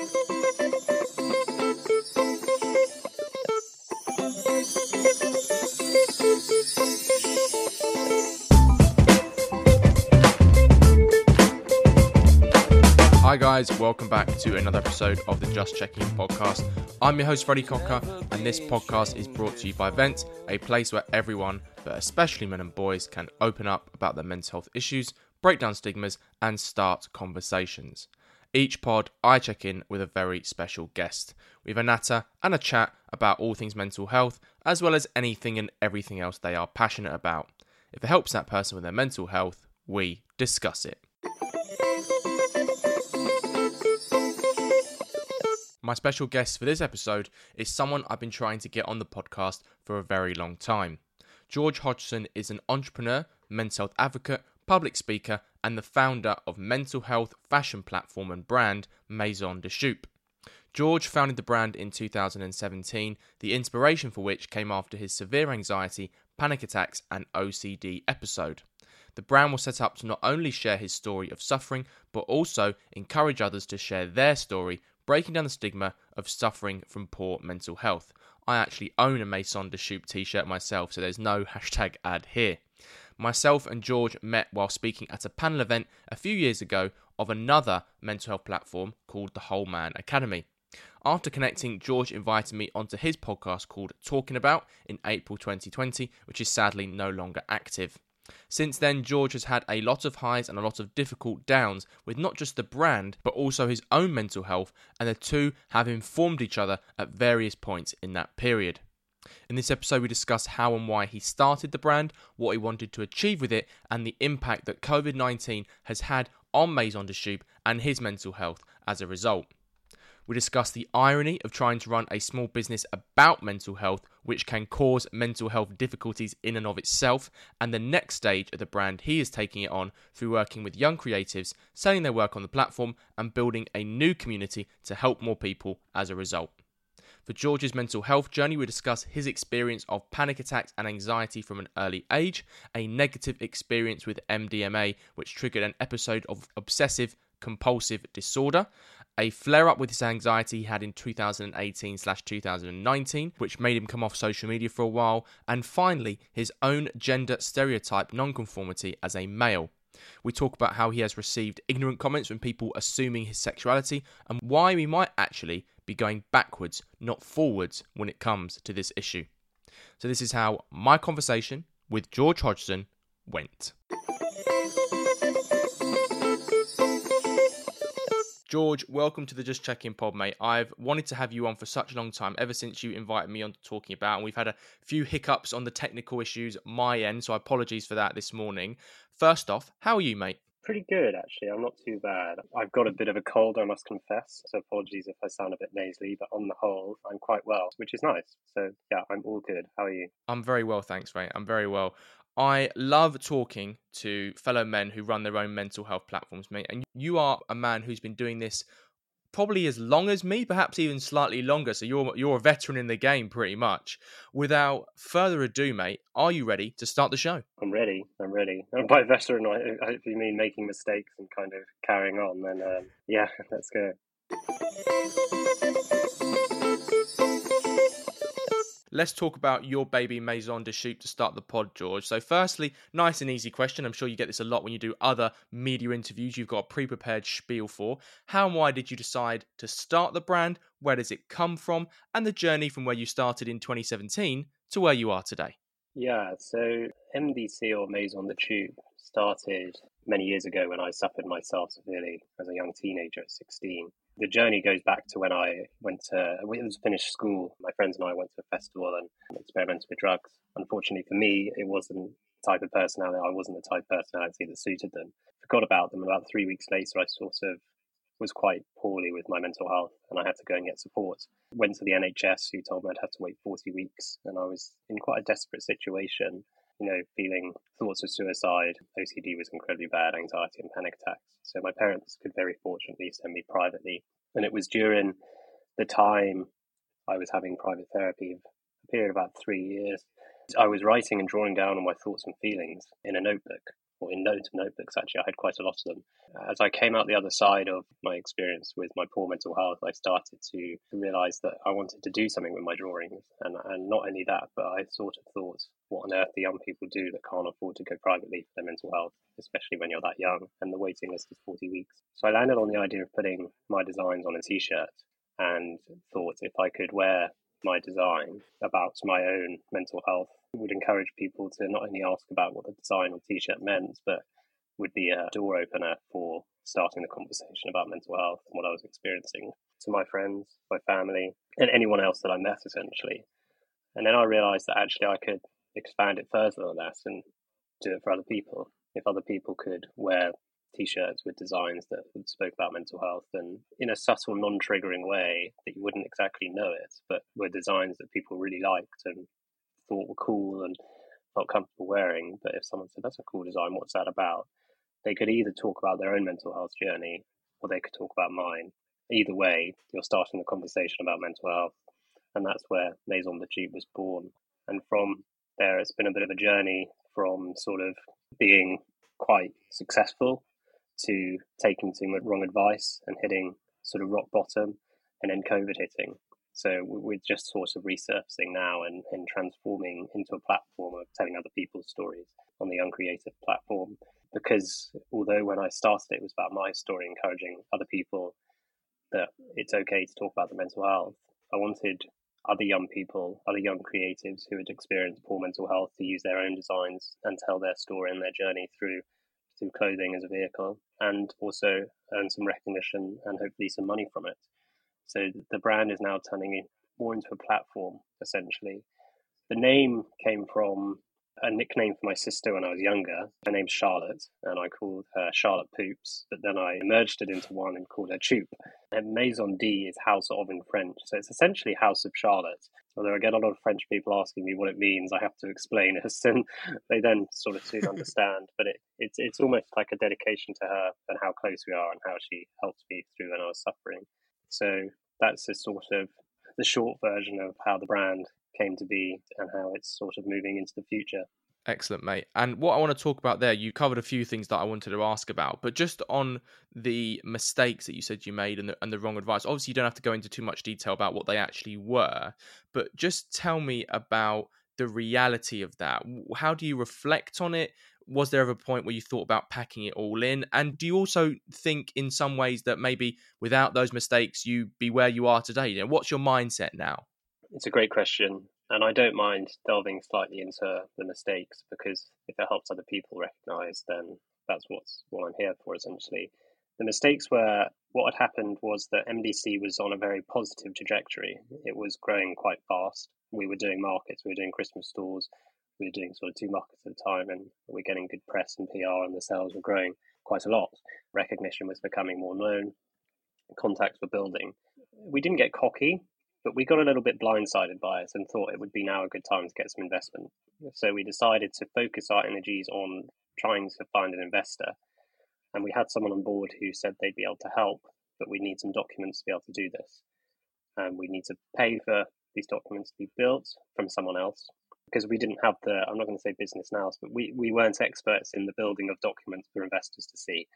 Hi, guys, welcome back to another episode of the Just Checking podcast. I'm your host, Freddie Cocker, and this podcast is brought to you by Vent, a place where everyone, but especially men and boys, can open up about their mental health issues, break down stigmas, and start conversations. Each pod, I check in with a very special guest. We have a natter and a chat about all things mental health, as well as anything and everything else they are passionate about. If it helps that person with their mental health, we discuss it. My special guest for this episode is someone I've been trying to get on the podcast for a very long time. George Hodgson is an entrepreneur, mental health advocate, public speaker, and the founder of mental health fashion platform and brand Maison de Choup. George founded the brand in 2017, the inspiration for which came after his severe anxiety, panic attacks, and OCD episode. The brand was set up to not only share his story of suffering, but also encourage others to share their story breaking down the stigma of suffering from poor mental health. I actually own a Maison de Choup t shirt myself, so there's no hashtag ad here. Myself and George met while speaking at a panel event a few years ago of another mental health platform called the Whole Man Academy. After connecting, George invited me onto his podcast called Talking About in April 2020, which is sadly no longer active. Since then, George has had a lot of highs and a lot of difficult downs with not just the brand, but also his own mental health, and the two have informed each other at various points in that period. In this episode, we discuss how and why he started the brand, what he wanted to achieve with it, and the impact that COVID 19 has had on Maison de Choup and his mental health as a result. We discuss the irony of trying to run a small business about mental health, which can cause mental health difficulties in and of itself, and the next stage of the brand he is taking it on through working with young creatives, selling their work on the platform, and building a new community to help more people as a result. For George's mental health journey, we discuss his experience of panic attacks and anxiety from an early age, a negative experience with MDMA, which triggered an episode of obsessive compulsive disorder, a flare up with his anxiety he had in 2018 2019, which made him come off social media for a while, and finally, his own gender stereotype nonconformity as a male. We talk about how he has received ignorant comments from people assuming his sexuality and why we might actually be going backwards, not forwards, when it comes to this issue. So, this is how my conversation with George Hodgson went. George, welcome to the Just Check In pod, mate. I've wanted to have you on for such a long time, ever since you invited me on to talking about, and we've had a few hiccups on the technical issues my end, so apologies for that this morning. First off, how are you, mate? Pretty good, actually. I'm not too bad. I've got a bit of a cold, I must confess, so apologies if I sound a bit nasally, but on the whole, I'm quite well, which is nice. So, yeah, I'm all good. How are you? I'm very well, thanks, mate. I'm very well. I love talking to fellow men who run their own mental health platforms, mate. And you are a man who's been doing this probably as long as me, perhaps even slightly longer. So you're you're a veteran in the game, pretty much. Without further ado, mate, are you ready to start the show? I'm ready. I'm ready. And by veteran, I hope you mean making mistakes and kind of carrying on, then um, yeah, let's go. Let's talk about your baby Maison de Choup to start the pod, George. So, firstly, nice and easy question. I'm sure you get this a lot when you do other media interviews. You've got a pre prepared spiel for. How and why did you decide to start the brand? Where does it come from? And the journey from where you started in 2017 to where you are today. Yeah, so MDC or Maison de Choupe started many years ago when I suffered myself severely as a young teenager at 16 the journey goes back to when I went to, it was finished school. My friends and I went to a festival and experimented with drugs. Unfortunately for me, it wasn't the type of personality, I wasn't the type of personality that suited them. Forgot about them. About three weeks later, I sort of was quite poorly with my mental health and I had to go and get support. Went to the NHS, who told me I'd have to wait 40 weeks, and I was in quite a desperate situation you know, feeling thoughts of suicide. OCD was incredibly bad, anxiety and panic attacks. So my parents could very fortunately send me privately. And it was during the time I was having private therapy, a period of about three years. I was writing and drawing down on my thoughts and feelings in a notebook. Or in notes and notebooks actually. I had quite a lot of them. As I came out the other side of my experience with my poor mental health, I started to realize that I wanted to do something with my drawings. And, and not only that, but I sort of thought, what on earth do young people do that can't afford to go privately for their mental health, especially when you're that young and the waiting list is 40 weeks. So I landed on the idea of putting my designs on a t shirt and thought if I could wear my design about my own mental health would encourage people to not only ask about what the design or t-shirt meant but would be a door opener for starting the conversation about mental health and what I was experiencing to my friends, my family, and anyone else that I met essentially. And then I realized that actually I could expand it further than that and do it for other people. If other people could wear t-shirts with designs that spoke about mental health and in a subtle non-triggering way that you wouldn't exactly know it but were designs that people really liked and thought were cool and felt comfortable wearing. But if someone said that's a cool design what's that about? they could either talk about their own mental health journey or they could talk about mine. Either way you're starting a conversation about mental health and that's where maison de Choup was born. And from there it's been a bit of a journey from sort of being quite successful to taking some wrong advice and hitting sort of rock bottom and then COVID hitting. So we're just sort of resurfacing now and, and transforming into a platform of telling other people's stories on the Uncreative platform. Because although when I started it was about my story, encouraging other people that it's okay to talk about the mental health, I wanted other young people, other young creatives who had experienced poor mental health to use their own designs and tell their story and their journey through through clothing as a vehicle and also earn some recognition and hopefully some money from it. So the brand is now turning more into a platform, essentially. The name came from a nickname for my sister when I was younger. Her name's Charlotte, and I called her Charlotte Poops, but then I merged it into one and called her Choup. And Maison D is house of in French, so it's essentially House of Charlotte. Although I get a lot of French people asking me what it means, I have to explain it, and they then sort of soon understand. But it, it's it's almost like a dedication to her and how close we are and how she helped me through when I was suffering. So that's a sort of the short version of how the brand came to be and how it's sort of moving into the future. Excellent, mate. And what I want to talk about there, you covered a few things that I wanted to ask about, but just on the mistakes that you said you made and the, and the wrong advice. Obviously, you don't have to go into too much detail about what they actually were, but just tell me about the reality of that. How do you reflect on it? Was there ever a point where you thought about packing it all in? And do you also think, in some ways, that maybe without those mistakes, you be where you are today? You know, what's your mindset now? It's a great question. And I don't mind delving slightly into the mistakes because if it helps other people recognize, then that's what's what I'm here for essentially. The mistakes were what had happened was that MDC was on a very positive trajectory. It was growing quite fast. We were doing markets, we were doing Christmas stores, we were doing sort of two markets at a time, and we we're getting good press and PR, and the sales were growing quite a lot. Recognition was becoming more known, contacts were building. We didn't get cocky but we got a little bit blindsided by it and thought it would be now a good time to get some investment. So we decided to focus our energies on trying to find an investor. And we had someone on board who said they'd be able to help, but we need some documents to be able to do this. And we need to pay for these documents to be built from someone else because we didn't have the, I'm not going to say business now, but we, we weren't experts in the building of documents for investors to see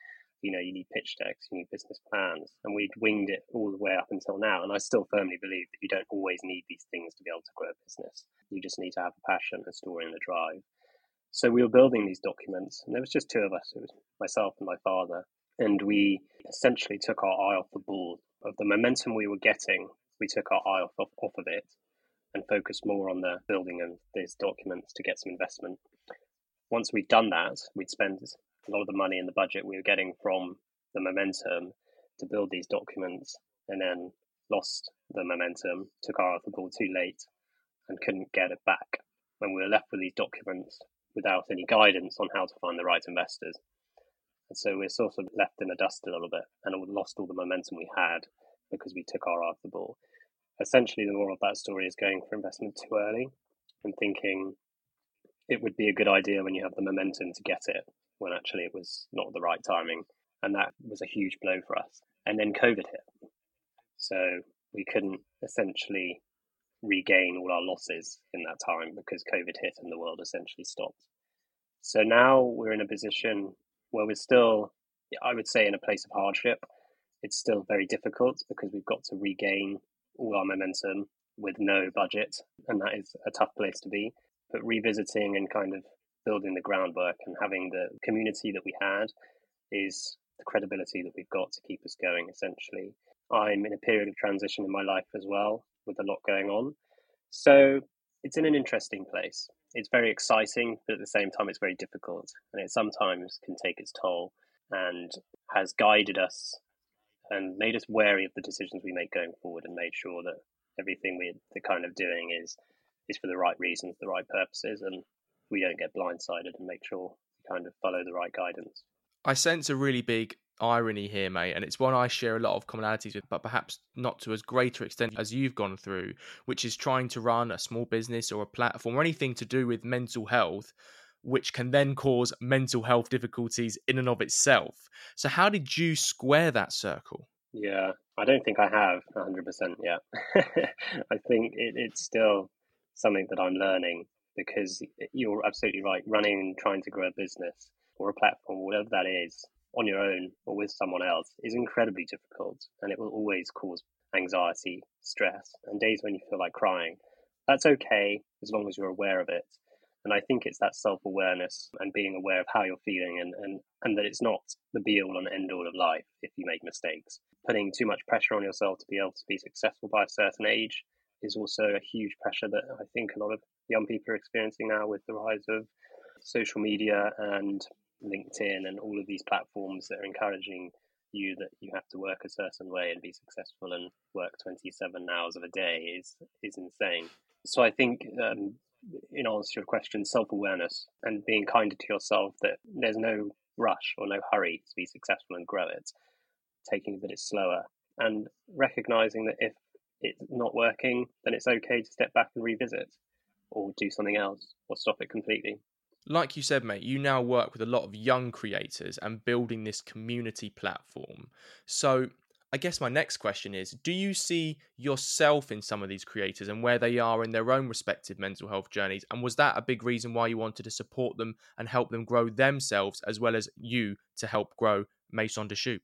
you know, you need pitch decks, you need business plans. And we'd winged it all the way up until now. And I still firmly believe that you don't always need these things to be able to grow a business. You just need to have a passion, a story, and a drive. So we were building these documents, and there was just two of us. It was myself and my father. And we essentially took our eye off the ball of the momentum we were getting. We took our eye off, off, off of it and focused more on the building of these documents to get some investment. Once we'd done that, we'd spend a lot of the money in the budget we were getting from the momentum to build these documents and then lost the momentum, took our the ball too late and couldn't get it back when we were left with these documents without any guidance on how to find the right investors. And so we're sort of left in the dust a little bit and lost all the momentum we had because we took our eye off the ball. Essentially, the moral of that story is going for investment too early and thinking it would be a good idea when you have the momentum to get it when actually it was not the right timing. And that was a huge blow for us. And then COVID hit. So we couldn't essentially regain all our losses in that time because COVID hit and the world essentially stopped. So now we're in a position where we're still, I would say, in a place of hardship. It's still very difficult because we've got to regain all our momentum with no budget, and that is a tough place to be. But revisiting and kind of building the groundwork and having the community that we had is the credibility that we've got to keep us going, essentially. I'm in a period of transition in my life as well, with a lot going on. So it's in an interesting place. It's very exciting, but at the same time, it's very difficult. And it sometimes can take its toll and has guided us and made us wary of the decisions we make going forward and made sure that everything we're kind of doing is is for the right reasons, the right purposes, and we don't get blindsided and make sure we kind of follow the right guidance. I sense a really big irony here, mate, and it's one I share a lot of commonalities with, but perhaps not to as greater extent as you've gone through, which is trying to run a small business or a platform or anything to do with mental health, which can then cause mental health difficulties in and of itself. So, how did you square that circle? Yeah, I don't think I have 100% yet. I think it, it's still something that I'm learning because you're absolutely right. Running and trying to grow a business or a platform, whatever that is, on your own or with someone else is incredibly difficult and it will always cause anxiety, stress, and days when you feel like crying. That's okay as long as you're aware of it. And I think it's that self awareness and being aware of how you're feeling and, and, and that it's not the be all and end all of life if you make mistakes. Putting too much pressure on yourself to be able to be successful by a certain age is also a huge pressure that I think a lot of young people are experiencing now with the rise of social media and LinkedIn and all of these platforms that are encouraging you that you have to work a certain way and be successful and work 27 hours of a day is is insane. So I think um, in answer to your question, self awareness and being kinder to yourself that there's no rush or no hurry to be successful and grow it, taking a bit slower and recognizing that if it's not working, then it's okay to step back and revisit or do something else or stop it completely. Like you said, mate, you now work with a lot of young creators and building this community platform. So, I guess my next question is Do you see yourself in some of these creators and where they are in their own respective mental health journeys? And was that a big reason why you wanted to support them and help them grow themselves as well as you to help grow Maison de Choup?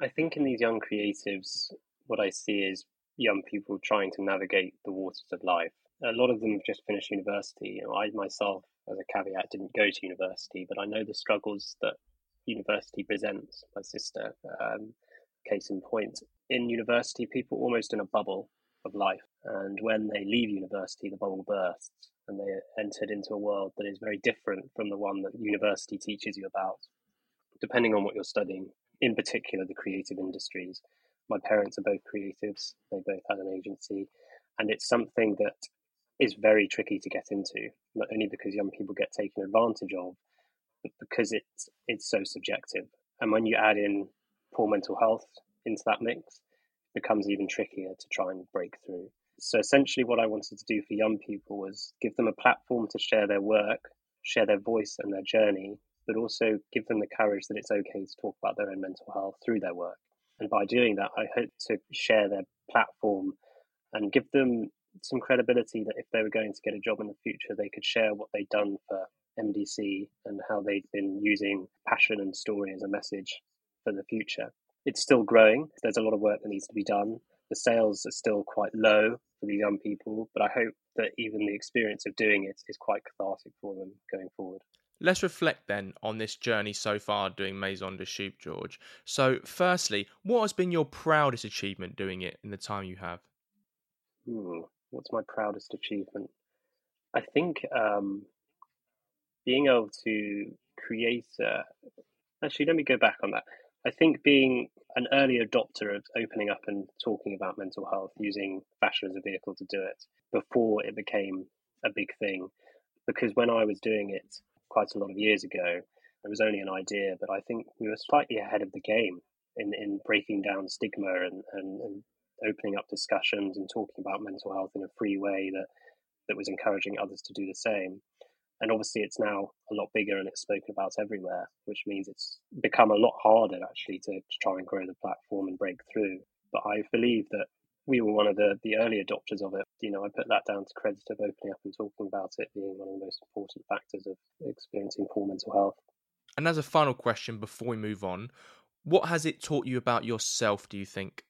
I think in these young creatives, what I see is young people trying to navigate the waters of life. A lot of them have just finished university. You know, I myself, as a caveat, didn't go to university, but I know the struggles that university presents. My sister, um, case in point. In university, people almost in a bubble of life. And when they leave university, the bubble bursts and they entered into a world that is very different from the one that university teaches you about, depending on what you're studying, in particular, the creative industries. My parents are both creatives, they both had an agency, and it's something that is very tricky to get into, not only because young people get taken advantage of, but because it's it's so subjective. And when you add in poor mental health into that mix, it becomes even trickier to try and break through. So essentially, what I wanted to do for young people was give them a platform to share their work, share their voice and their journey, but also give them the courage that it's okay to talk about their own mental health through their work. And by doing that, I hope to share their platform and give them some credibility that if they were going to get a job in the future, they could share what they'd done for MDC and how they'd been using passion and story as a message for the future. It's still growing. There's a lot of work that needs to be done. The sales are still quite low for these young people, but I hope that even the experience of doing it is quite cathartic for them going forward. Let's reflect then on this journey so far doing Maison de Choup, George. So, firstly, what has been your proudest achievement doing it in the time you have? Hmm, what's my proudest achievement? I think um, being able to create. A... Actually, let me go back on that. I think being an early adopter of opening up and talking about mental health, using fashion as a vehicle to do it before it became a big thing. Because when I was doing it quite a lot of years ago, it was only an idea, but I think we were slightly ahead of the game in, in breaking down stigma and, and, and opening up discussions and talking about mental health in a free way that, that was encouraging others to do the same and obviously it's now a lot bigger and it's spoken about everywhere, which means it's become a lot harder actually to, to try and grow the platform and break through. But I believe that we were one of the, the early adopters of it. You know, I put that down to credit of opening up and talking about it being one of the most important factors of experiencing poor mental health. And as a final question before we move on, what has it taught you about yourself, do you think?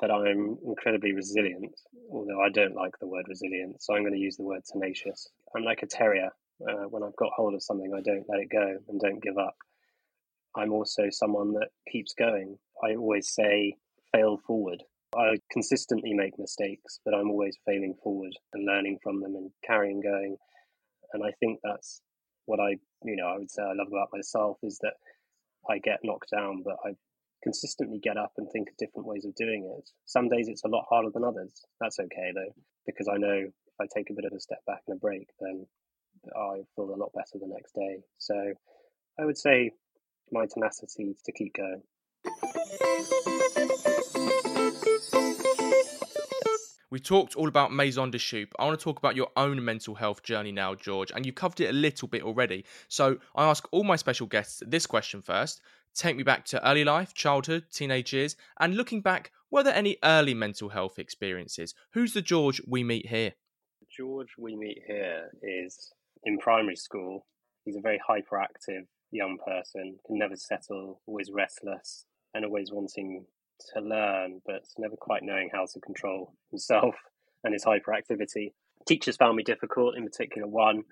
That I'm incredibly resilient, although I don't like the word resilient, so I'm going to use the word tenacious. I'm like a terrier. Uh, when I've got hold of something, I don't let it go and don't give up. I'm also someone that keeps going. I always say, fail forward. I consistently make mistakes, but I'm always failing forward and learning from them and carrying going. And I think that's what I, you know, I would say I love about myself is that I get knocked down, but I consistently get up and think of different ways of doing it. Some days it's a lot harder than others. That's okay though, because I know if I take a bit of a step back and a break, then I feel a lot better the next day. So I would say my tenacity to keep going. We talked all about Maison de Choup. I want to talk about your own mental health journey now, George, and you covered it a little bit already. So I ask all my special guests this question first. Take me back to early life, childhood, teenage years, and looking back, were there any early mental health experiences? Who's the George we meet here? George we meet here is in primary school. He's a very hyperactive young person, can never settle, always restless, and always wanting to learn, but never quite knowing how to control himself and his hyperactivity. Teachers found me difficult, in particular one,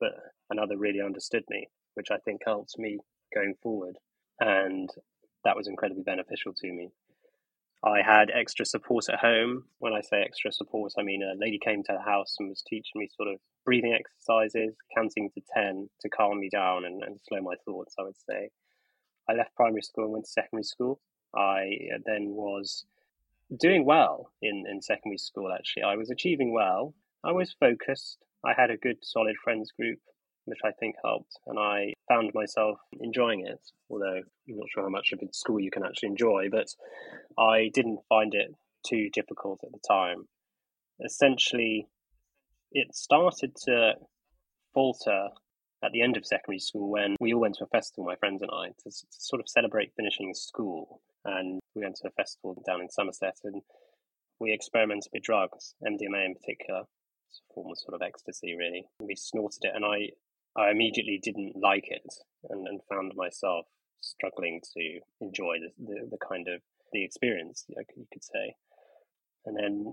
but another really understood me, which I think helped me going forward. And that was incredibly beneficial to me. I had extra support at home. When I say extra support, I mean a lady came to the house and was teaching me sort of breathing exercises, counting to 10 to calm me down and, and slow my thoughts, I would say. I left primary school and went to secondary school. I then was doing well in, in secondary school, actually. I was achieving well. I was focused. I had a good, solid friends group, which I think helped. And I found myself enjoying it, although I'm not sure how much of a school you can actually enjoy, but I didn't find it too difficult at the time. Essentially, it started to falter at the end of secondary school when we all went to a festival, my friends and I, to, to, sort of celebrate finishing school. And we went to a festival down in Somerset and we experimented with drugs, MDMA in particular. It's a form of sort of ecstasy, really. We snorted it, and I, I immediately didn't like it and, and found myself struggling to enjoy the, the, the kind of the experience, you could say. And then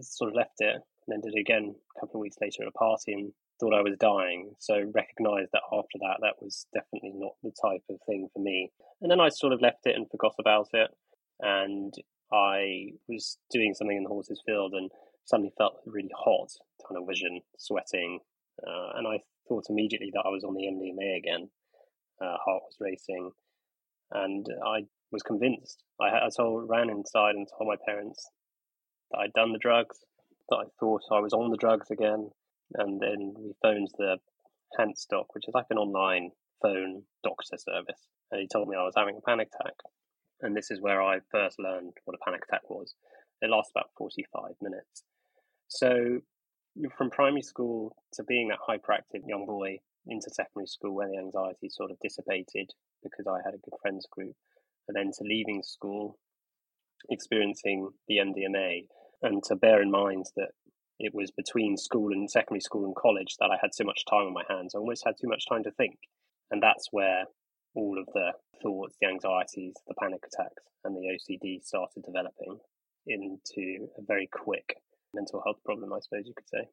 sort of left it and then did it again a couple of weeks later at a party and thought I was dying. So recognized that after that, that was definitely not the type of thing for me. And then I sort of left it and forgot about it. And I was doing something in the horses field and suddenly felt really hot, tunnel vision, sweating. Uh, and I thought immediately that I was on the MDMA again. Uh, heart was racing. And I was convinced. I, I told, ran inside and told my parents that I'd done the drugs, that I thought I was on the drugs again, and then we phoned the Doc, which is like an online phone doctor service, and he told me I was having a panic attack. And this is where I first learned what a panic attack was. It lasts about 45 minutes. So, from primary school to being that hyperactive young boy into secondary school where the anxiety sort of dissipated because I had a good friends group, and then to leaving school, experiencing the MDMA, and to bear in mind that it was between school and secondary school and college that I had so much time on my hands. I almost had too much time to think. And that's where all of the thoughts, the anxieties, the panic attacks, and the OCD started developing into a very quick mental health problem, I suppose you could say.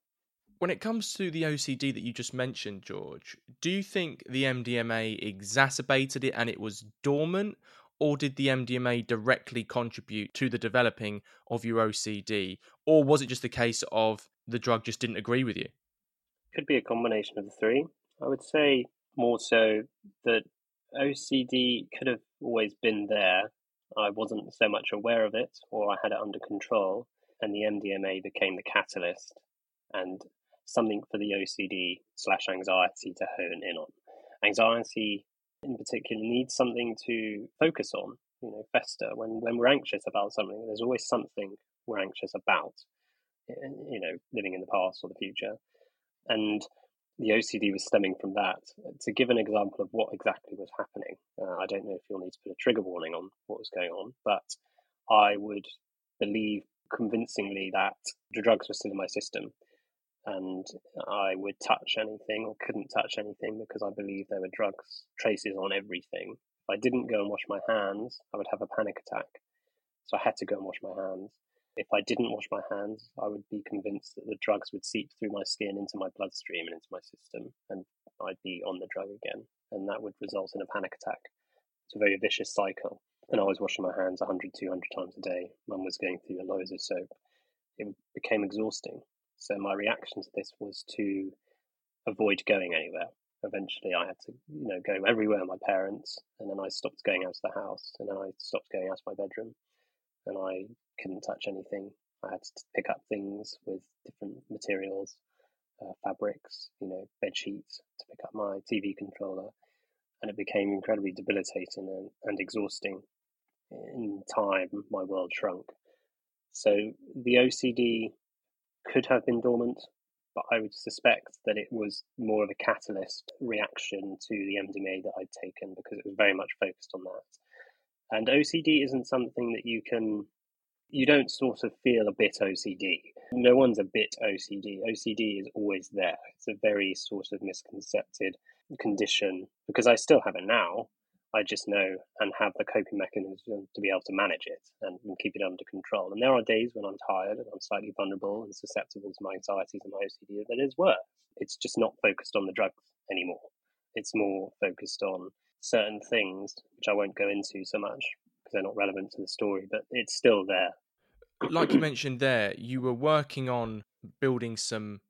When it comes to the OCD that you just mentioned, George, do you think the MDMA exacerbated it and it was dormant? Or did the MDMA directly contribute to the developing of your OCD? Or was it just a case of the drug just didn't agree with you? Could be a combination of the three. I would say more so that OCD could have always been there. I wasn't so much aware of it or I had it under control, and the MDMA became the catalyst and something for the OCD slash anxiety to hone in on. Anxiety in particular needs something to focus on, you know, fester. When, when we're anxious about something, there's always something we're anxious about, you know, living in the past or the future. And the OCD was stemming from that. To give an example of what exactly was happening, uh, I don't know if you'll need to put a trigger warning on what was going on, but I would believe convincingly that the drugs were still in my system and I would touch anything or couldn't touch anything because I believed there were drugs traces on everything. If I didn't go and wash my hands, I would have a panic attack. So I had to go and wash my hands. If I didn't wash my hands, I would be convinced that the drugs would seep through my skin into my bloodstream and into my system, and I'd be on the drug again. And that would result in a panic attack. It's a very vicious cycle. And I was washing my hands 100, 200 times a day. Mum was going through the loads of soap. It became exhausting. So my reaction to this was to avoid going anywhere. Eventually, I had to, you know, go everywhere my parents, and then I stopped going out of the house, and then I stopped going out of my bedroom, and I couldn't touch anything. I had to pick up things with different materials, uh, fabrics, you know, bed sheets to pick up my TV controller, and it became incredibly debilitating and, and exhausting. In time, my world shrunk. So the OCD could have been dormant, but I would suspect that it was more of a catalyst reaction to the MDMA that I'd taken because it was very much focused on that. And OCD isn't something that you can, you don't sort of feel a bit OCD. No one's a bit OCD. OCD is always there. It's a very sort of misconcepted condition because I still have it now. I just know and have the coping mechanism to be able to manage it and, and, keep it under control. And there are days when I'm tired and I'm slightly vulnerable and susceptible to my anxieties and my OCD that is worse. It's just not focused on the drugs anymore. It's more focused on certain things, which I won't go into so much because they're not relevant to the story, but it's still there. Like you mentioned there, you were working on building some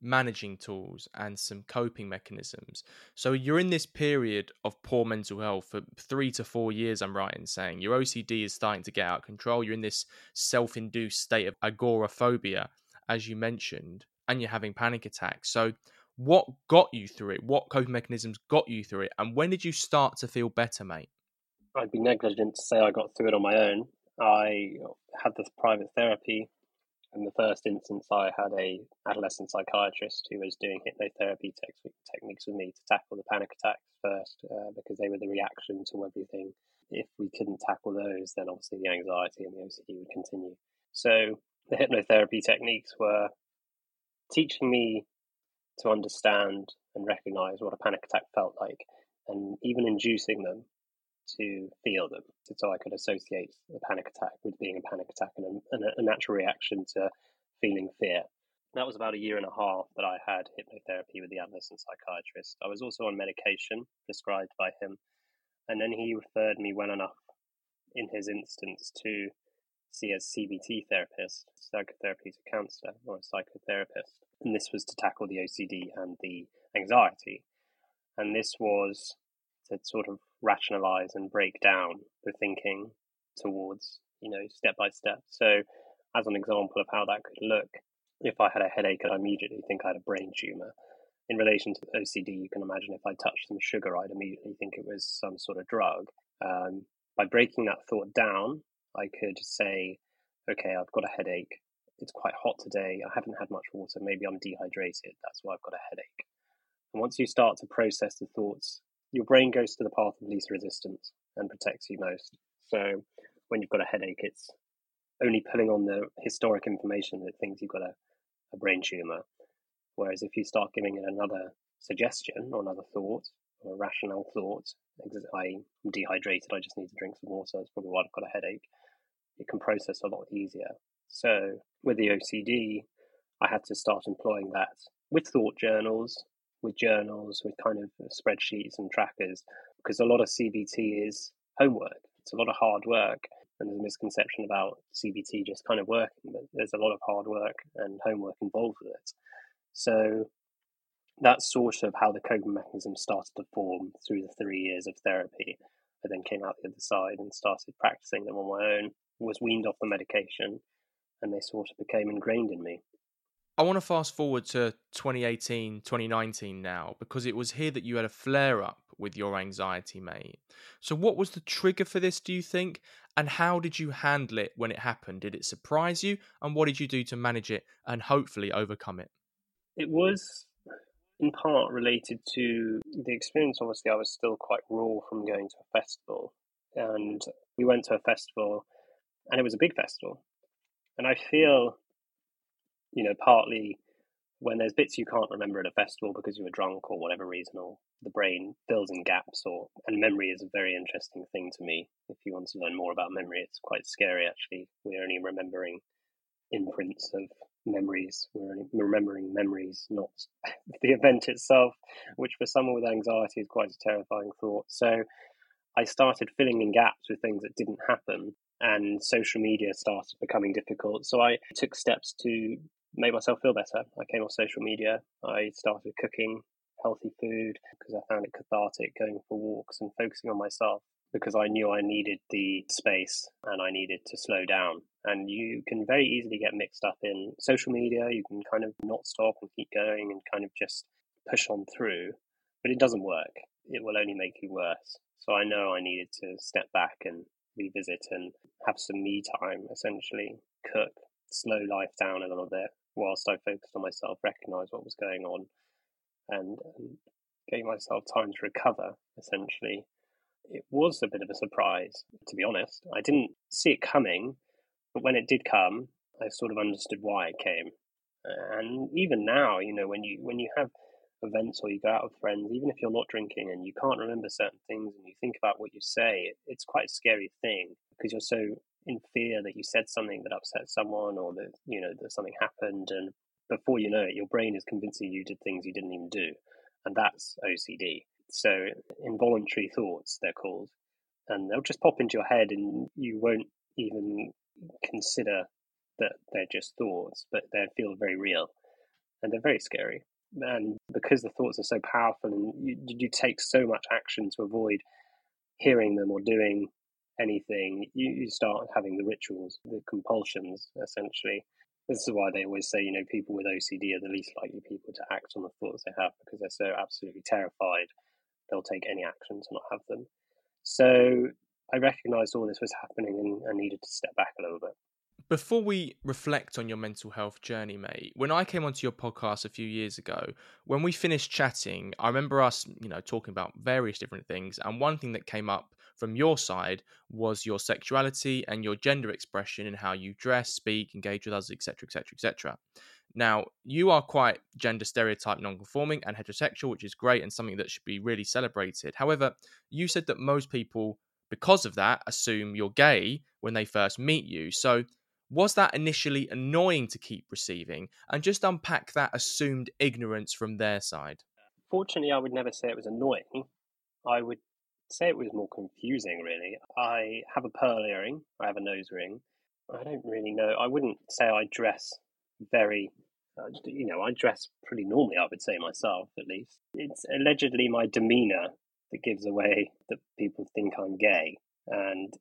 managing tools and some coping mechanisms. So you're in this period of poor mental health for three to four years, I'm right in saying. Your OCD is starting to get out of control. You're in this self induced state of agoraphobia, as you mentioned, and you're having panic attacks. So, what got you through it? What coping mechanisms got you through it? And when did you start to feel better, mate? I'd be negligent to say I got through it on my own. I had this private therapy in the first instance, I had a adolescent psychiatrist who was doing hypnotherapy te- techniques with me to tackle the panic attacks first, uh, because they were the reaction to everything. If we couldn't tackle those, then obviously the anxiety and the OCD would continue. So the hypnotherapy techniques were teaching me to understand and recognize what a panic attack felt like, and even inducing them to feel them, so I could associate a panic attack with being a panic attack and a, and a natural reaction to feeling fear. That was about a year and a half that I had hypnotherapy with the adolescent psychiatrist. I was also on medication prescribed by him, and then he referred me well enough in his instance to see a CBT therapist, psychotherapeutic counselor, or a psychotherapist. And this was to tackle the OCD and the anxiety. And this was to sort of rationalize and break down the thinking towards, you know, step by step. So, as an example of how that could look, if I had a headache, I'd immediately think I had a brain tumor. In relation to OCD, you can imagine if I touched some sugar, I'd immediately think it was some sort of drug. Um, by breaking that thought down, I could say, okay, I've got a headache. It's quite hot today. I haven't had much water. Maybe I'm dehydrated. That's why I've got a headache. And once you start to process the thoughts your brain goes to the path of least resistance and protects you most. So when you've got a headache, it's only pulling on the historic information that thinks you've got a, a brain tumor. Whereas if you start giving it another suggestion or another thought or a rational thought, I'm dehydrated, I just need to drink some water, that's probably why I've got a headache, it can process a lot easier. So with the OCD, I had to start employing that with thought journals with journals, with kind of uh, spreadsheets and trackers, because a lot of CBT is homework. It's a lot of hard work. And there's a misconception about CBT just kind of working, but there's a lot of hard work and homework involved with it. So that's sort of how the coping mechanism started to form through the three years of therapy. I then came out the other side and started practicing them on my own, was weaned off the medication, and they sort of became ingrained in me. I want to fast forward to 2018, 2019 now, because it was here that you had a flare up with your anxiety, mate. So, what was the trigger for this, do you think? And how did you handle it when it happened? Did it surprise you? And what did you do to manage it and hopefully overcome it? It was in part related to the experience. Obviously, I was still quite raw from going to a festival. And we went to a festival, and it was a big festival And I feel, you know, partly when there's bits you can't remember at a festival because you were drunk or whatever reason, or the brain fills in gaps, or and memory is a very interesting thing to me. If you want to learn more about memory, it's quite scary actually. We're only remembering imprints of memories. We're only remembering memories, not the event itself, which for someone with anxiety is quite a terrifying thought. So I started filling in gaps with things that didn't happen and social media started becoming difficult. So I took steps to make myself feel better. I came off social media. I started cooking healthy food because I found it cathartic going for walks and focusing on myself because I knew I needed the space and I needed to slow down. And you can very easily get mixed up in social media. You can kind of not stop and keep going and kind of just push on through, but it doesn't work. It will only make you worse. So I know I needed to step back and revisit and have some me time, essentially, cook, slow life down a little bit, whilst I focused on myself, recognise what was going on, and, and gave myself time to recover. Essentially, it was a bit of a surprise, to be honest. I didn't see it coming, but when it did come, I sort of understood why it came. And even now, you know, when you when you have events or you go out with friends, even if you're not drinking and you can't remember certain things and you think about what you say, it's quite a scary thing because you're so in fear that you said something that upset someone or that you know that something happened and before you know it your brain is convincing you did things you didn't even do and that's ocd so involuntary thoughts they're called and they'll just pop into your head and you won't even consider that they're just thoughts but they feel very real and they're very scary. And because the thoughts are so powerful and you, you take so much action to avoid hearing them or doing anything, you, you start having the rituals, the compulsions, essentially. This is why they always say, you know, people with OCD are the least likely people to act on the thoughts they have because they're so absolutely terrified they'll take any action to not have them. So I recognized all this was happening and I needed to step back a little bit. Before we reflect on your mental health journey, mate, when I came onto your podcast a few years ago, when we finished chatting, I remember us, you know, talking about various different things. And one thing that came up from your side was your sexuality and your gender expression and how you dress, speak, engage with others, etc., etc., etc. Now, you are quite gender stereotype non-conforming and heterosexual, which is great and something that should be really celebrated. However, you said that most people, because of that, assume you're gay when they first meet you. So, was that initially annoying to keep receiving? And just unpack that assumed ignorance from their side. Fortunately, I would never say it was annoying. I would say it was more confusing, really. I have a pearl earring, I have a nose ring. I don't really know. I wouldn't say I dress very, uh, you know, I dress pretty normally, I would say myself at least. It's allegedly my demeanor that gives away that people think I'm gay. And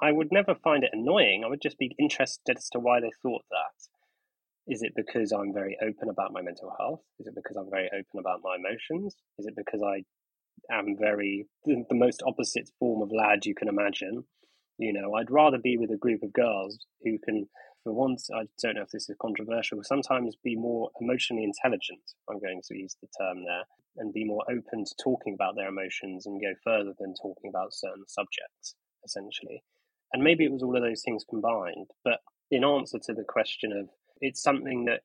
I would never find it annoying. I would just be interested as to why they thought that. Is it because I'm very open about my mental health? Is it because I'm very open about my emotions? Is it because I am very the, the most opposite form of lad you can imagine. You know, I'd rather be with a group of girls who can, for once, I don't know if this is controversial, but sometimes be more emotionally intelligent. I'm going to use the term there, and be more open to talking about their emotions and go further than talking about certain subjects, essentially. And maybe it was all of those things combined. But in answer to the question of, it's something that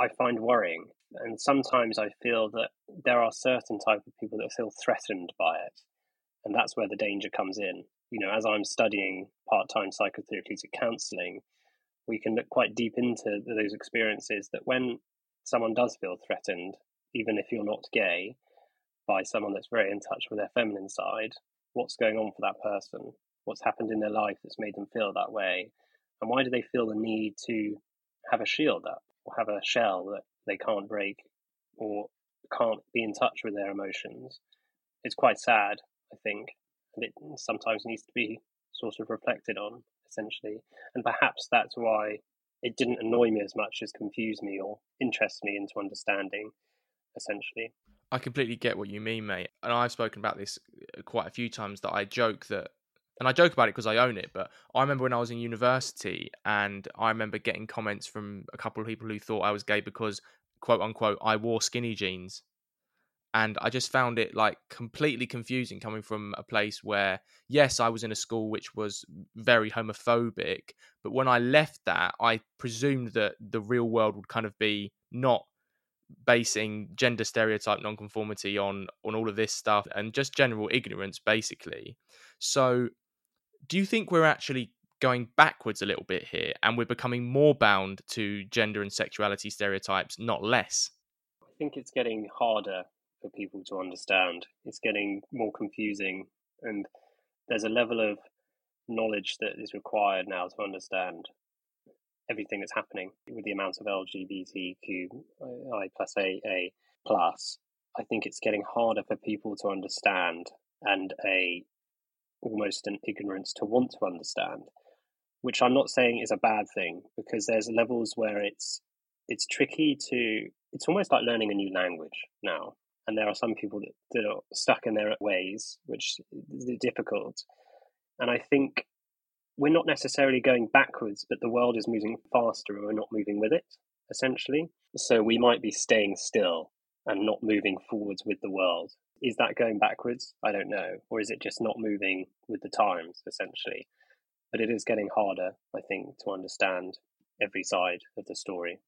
I find worrying and sometimes I feel that there are certain type of people that feel threatened by it, and that's where the danger comes in. You know, as I'm studying part-time psychotherapeutic counselling, we can look quite deep into those experiences. That when someone does feel threatened, even if you're not gay, by someone that's very in touch with their feminine side, what's going on for that person? What's happened in their life that's made them feel that way? And why do they feel the need to have a shield up have a shell that they can't break or can't be in touch with their emotions. It's quite sad, I think, and it sometimes needs to be sort of reflected on, essentially. And perhaps that's why it didn't annoy me as much as confuse me or interest me into understanding, essentially. I completely get what you mean, mate. And I've spoken about this uh, quite a few times that I joke that and I joke about it because I own it, but I remember when I was in university and I remember getting comments from a couple of people who thought I was gay because quote unquote I wore skinny jeans. and I just found it like completely confusing coming from a place where yes I was in a school which was very homophobic but when I left that I presumed that the real world would kind of be not basing gender stereotype nonconformity on on all of this stuff and just general ignorance basically so do you think we're actually going backwards a little bit here and we're becoming more bound to gender and sexuality stereotypes not less I think it's getting harder for people to understand. It's getting more confusing, and there's a level of knowledge that is required now to understand everything that's happening with the amount of LGBTQI plus AA plus. I think it's getting harder for people to understand and a almost an ignorance to want to understand, which I'm not saying is a bad thing because there's levels where it's it's tricky to it's almost like learning a new language now and there are some people that, that are stuck in their ways, which is difficult. And I think we're not necessarily going backwards, but the world is moving faster and we're not moving with it, essentially. So we might be staying still and not moving forwards with the world. Is that going backwards? I don't know. Or is it just not moving with the times, essentially? But it is getting harder, I think, to understand every side of the story.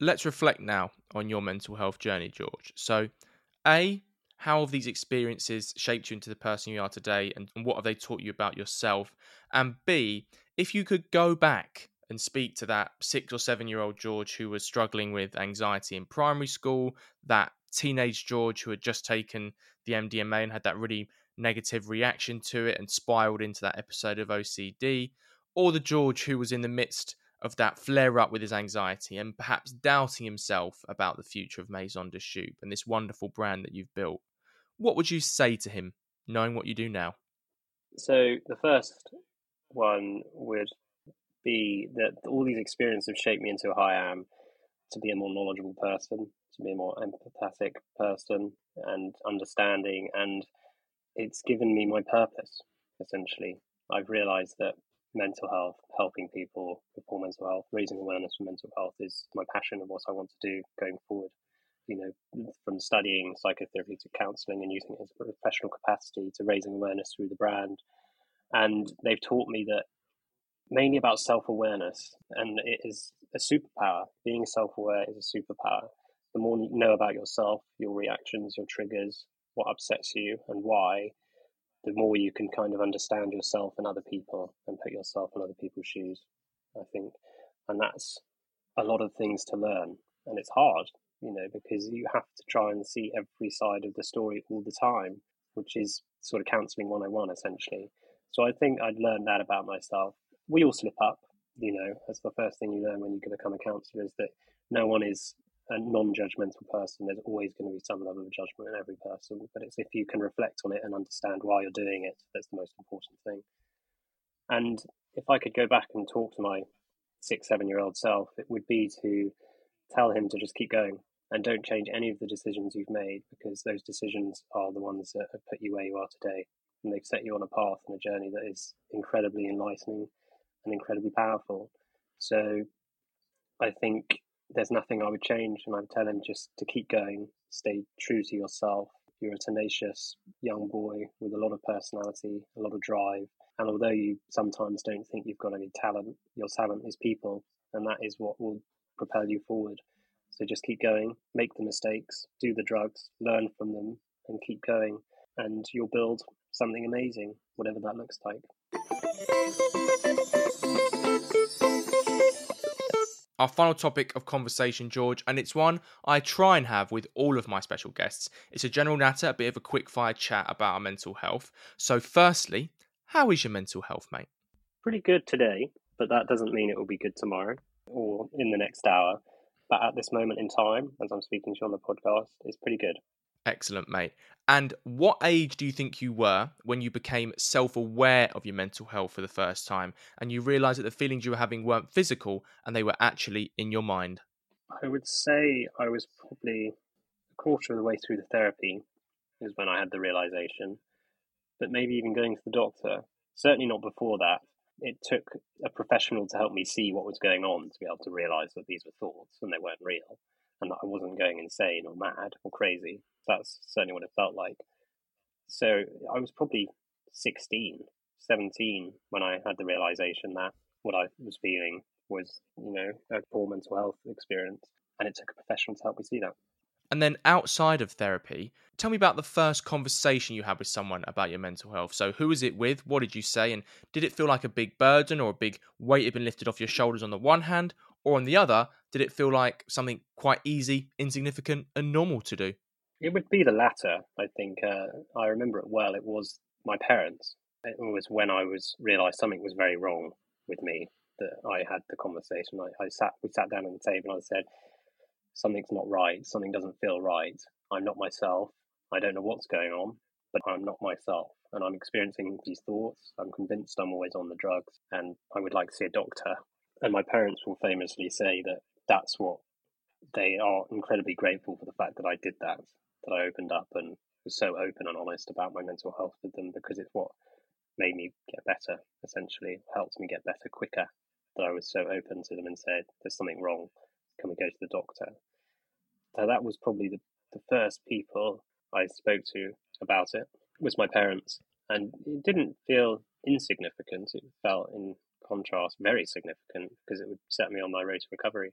Let's reflect now on your mental health journey, George. So, a, how have these experiences shaped you into the person you are today and what have they taught you about yourself? And B, if you could go back and speak to that six or seven year old George who was struggling with anxiety in primary school, that teenage George who had just taken the MDMA and had that really negative reaction to it and spiraled into that episode of OCD, or the George who was in the midst of that flare up with his anxiety and perhaps doubting himself about the future of Maison de Choup and this wonderful brand that you've built, what would you say to him, knowing what you do now? So, the first one would be that all these experiences have shaped me into who I am to be a more knowledgeable person, to be a more empathetic person and understanding. And it's given me my purpose, essentially. I've realized that mental health, helping people with poor mental health, raising awareness for mental health is my passion and what I want to do going forward. You know, from studying psychotherapy to counselling and using it as a professional capacity to raising awareness through the brand. And they've taught me that mainly about self awareness, and it is a superpower. Being self aware is a superpower. The more you know about yourself, your reactions, your triggers, what upsets you, and why, the more you can kind of understand yourself and other people and put yourself in other people's shoes, I think. And that's a lot of things to learn. And it's hard, you know, because you have to try and see every side of the story all the time, which is sort of counseling 101 essentially. So I think I'd learned that about myself. We all slip up, you know, that's the first thing you learn when you become a counselor is that no one is a non-judgmental person, there's always going to be some level of judgment in every person. But it's if you can reflect on it and understand why you're doing it, that's the most important thing. And if I could go back and talk to my six, seven-year-old self, it would be to tell him to just keep going and don't change any of the decisions you've made because those decisions are the ones that have put you where you are today, and they've set you on a path and a journey that is incredibly enlightening and incredibly powerful. So, I think there's nothing I would change, and I'd tell him just to keep going, stay true to yourself. You're a tenacious young boy with a lot of personality, a lot of drive, and although you sometimes don't think you've got any talent, your talent is people, and that is what will propel you forward. So just keep going, make the mistakes, do the drugs, learn from them, and keep going, and you'll build something amazing, whatever that looks like. Our final topic of conversation, George, and it's one I try and have with all of my special guests. It's a general natter, a bit of a quick fire chat about our mental health. So, firstly, how is your mental health, mate? Pretty good today, but that doesn't mean it will be good tomorrow or in the next hour. But at this moment in time, as I'm speaking to you on the podcast, it's pretty good. Excellent, mate. And what age do you think you were when you became self aware of your mental health for the first time and you realised that the feelings you were having weren't physical and they were actually in your mind? I would say I was probably a quarter of the way through the therapy, is when I had the realisation. But maybe even going to the doctor, certainly not before that. It took a professional to help me see what was going on to be able to realise that these were thoughts and they weren't real. And that I wasn't going insane or mad or crazy. That's certainly what it felt like. So I was probably 16, 17 when I had the realization that what I was feeling was, you know, a poor mental health experience. And it took a professional to help me see that. And then outside of therapy, tell me about the first conversation you had with someone about your mental health. So, who was it with? What did you say? And did it feel like a big burden or a big weight had been lifted off your shoulders on the one hand? Or on the other, did it feel like something quite easy, insignificant, and normal to do? It would be the latter, I think. Uh, I remember it well. It was my parents. It was when I was realised something was very wrong with me that I had the conversation. I, I sat, we sat down at the table and I said, something's not right, something doesn't feel right. I'm not myself. I don't know what's going on, but I'm not myself. And I'm experiencing these thoughts. I'm convinced I'm always on the drugs and I would like to see a doctor. And my parents will famously say that that's what they are incredibly grateful for the fact that I did that, that I opened up and was so open and honest about my mental health with them because it's what made me get better, essentially, helped me get better quicker. That I was so open to them and said, There's something wrong can we go to the doctor? So that was probably the, the first people I spoke to about it was my parents. And it didn't feel insignificant. It felt, in contrast, very significant because it would set me on my road to recovery.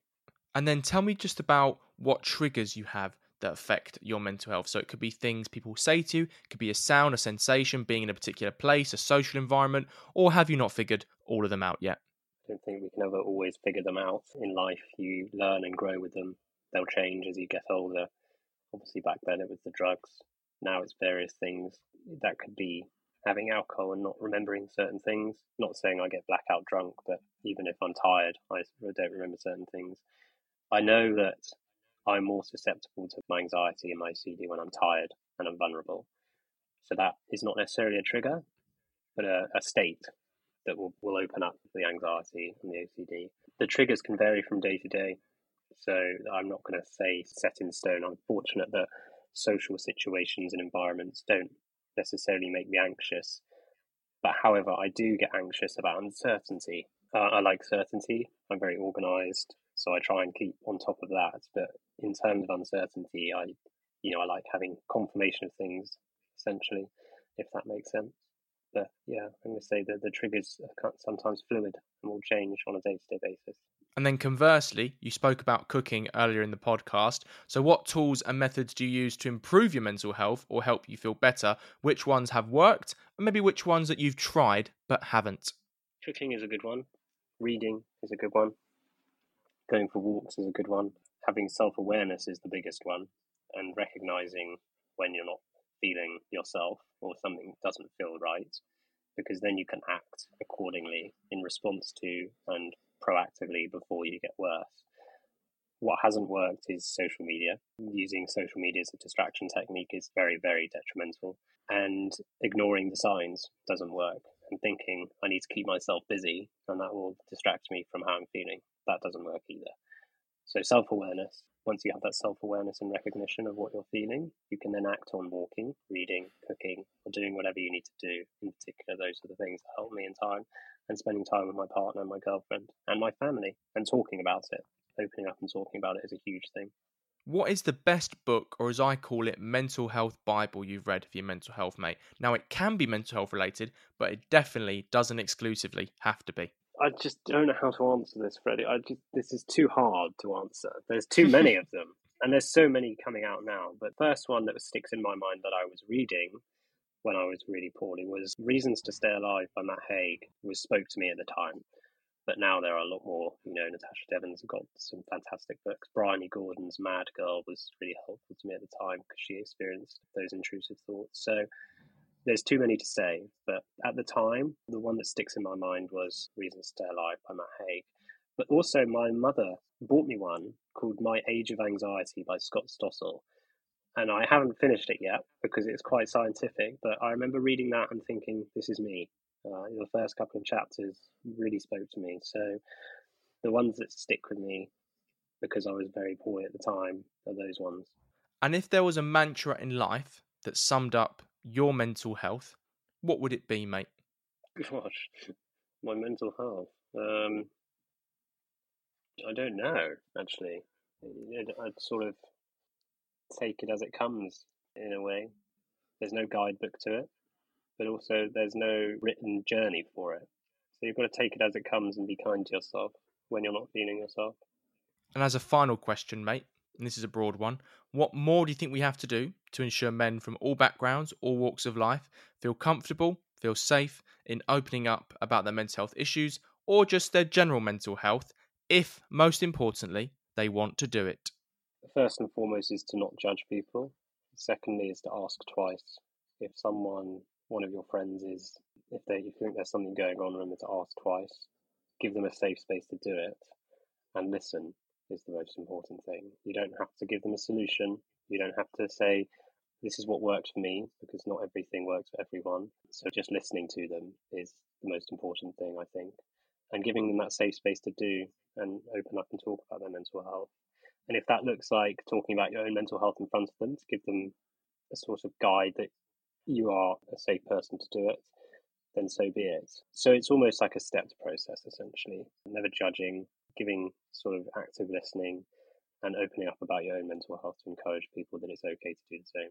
And then tell me just about what triggers you have that affect your mental health. So it could be things people say to you, it could be a sound, a sensation, being in a particular place, a social environment, or have you not figured all of them out yet? I don't think we can ever always figure them out in life. You learn and grow with them. They'll change as you get older. Obviously, back then it was the drugs. Now it's various things. That could be having alcohol and not remembering certain things. Not saying I get blackout drunk, but even if I'm tired, I don't remember certain things. I know that I'm more susceptible to my anxiety and my OCD when I'm tired and I'm vulnerable. So that is not necessarily a trigger, but a, a state that will, will open up the anxiety and the OCD. The triggers can vary from day to day. So I'm not going to say set in stone. I'm fortunate that social situations and environments don't necessarily make me anxious. But however, I do get anxious about uncertainty. Uh, I like certainty. I'm very organized, so I try and keep on top of that. But in terms of uncertainty, I, you know, I like having confirmation of things, essentially, if that makes sense. But yeah, I'm going to say that the triggers are sometimes fluid and will change on a day to day basis. And then conversely, you spoke about cooking earlier in the podcast. So, what tools and methods do you use to improve your mental health or help you feel better? Which ones have worked, and maybe which ones that you've tried but haven't? Cooking is a good one. Reading is a good one. Going for walks is a good one. Having self awareness is the biggest one, and recognizing when you're not feeling yourself or something doesn't feel right, because then you can act accordingly in response to and proactively before you get worse. What hasn't worked is social media. Using social media as a distraction technique is very, very detrimental. And ignoring the signs doesn't work. And thinking I need to keep myself busy and that will distract me from how I'm feeling, that doesn't work either. So, self awareness once you have that self awareness and recognition of what you're feeling, you can then act on walking, reading, cooking, or doing whatever you need to do. In particular, those are the things that help me in time, and spending time with my partner, my girlfriend, and my family, and talking about it. Opening up and talking about it is a huge thing. What is the best book, or as I call it, mental health Bible you've read for your mental health, mate? Now, it can be mental health related, but it definitely doesn't exclusively have to be. I just don't know how to answer this, Freddie. I just, this is too hard to answer. There's too many of them, and there's so many coming out now. But first one that sticks in my mind that I was reading when I was really poorly was "Reasons to Stay Alive" by Matt Haig. Was spoke to me at the time, but now there are a lot more. You know, Natasha Devon's got some fantastic books. Bryony Gordon's Mad Girl was really helpful to me at the time because she experienced those intrusive thoughts. So there's too many to say, but at the time, the one that sticks in my mind was Reasons to Stay Alive by Matt Haig. But also, my mother bought me one called My Age of Anxiety by Scott Stossel. And I haven't finished it yet because it's quite scientific, but I remember reading that and thinking, this is me. Uh, the first couple of chapters really spoke to me. So the ones that stick with me because I was very poor at the time are those ones. And if there was a mantra in life that summed up your mental health, what would it be, mate? Gosh, my mental health. Um, I don't know, actually. I'd, I'd sort of take it as it comes in a way. There's no guidebook to it, but also there's no written journey for it. So you've got to take it as it comes and be kind to yourself when you're not feeling yourself. And as a final question, mate, and this is a broad one, what more do you think we have to do to ensure men from all backgrounds, all walks of life, feel comfortable, feel safe in opening up about their mental health issues or just their general mental health, if most importantly, they want to do it? First and foremost is to not judge people. Secondly, is to ask twice. If someone, one of your friends, is if they if you think there's something going on, remember to ask twice. Give them a safe space to do it, and listen is the most important thing. You don't have to give them a solution. You don't have to say, this is what worked for me, because not everything works for everyone. So just listening to them is the most important thing, I think, and giving them that safe space to do and open up and talk about their mental health. And if that looks like talking about your own mental health in front of them to give them a sort of guide that you are a safe person to do it, then so be it. So it's almost like a stepped process, essentially. Never judging, giving sort of active listening, and opening up about your own mental health to encourage people that it's okay to do the same.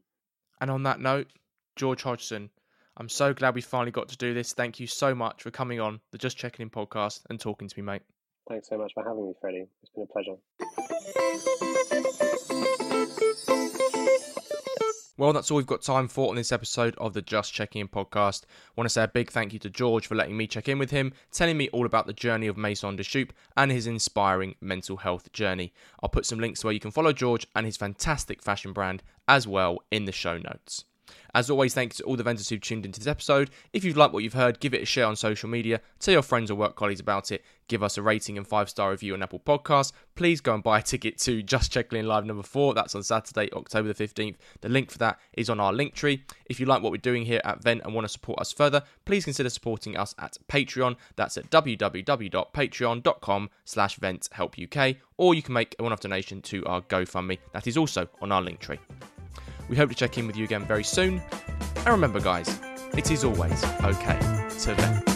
And on that note, George Hodgson, I'm so glad we finally got to do this. Thank you so much for coming on the Just Checking In podcast and talking to me, mate. Thanks so much for having me, Freddie. It's been a pleasure. Well, that's all we've got time for on this episode of the Just Checking In podcast. I want to say a big thank you to George for letting me check in with him, telling me all about the journey of Maison de Choup and his inspiring mental health journey. I'll put some links where you can follow George and his fantastic fashion brand as well in the show notes. As always, thanks to all the vendors who've tuned into this episode. If you've liked what you've heard, give it a share on social media, tell your friends or work colleagues about it, give us a rating and five star review on Apple Podcasts. Please go and buy a ticket to Just Checking Live number four. That's on Saturday, October the 15th. The link for that is on our link tree. If you like what we're doing here at Vent and want to support us further, please consider supporting us at Patreon. That's at www.patreon.com slash venthelpuk, or you can make a one-off donation to our GoFundMe. That is also on our link tree. We hope to check in with you again very soon. And remember, guys, it is always okay to vent.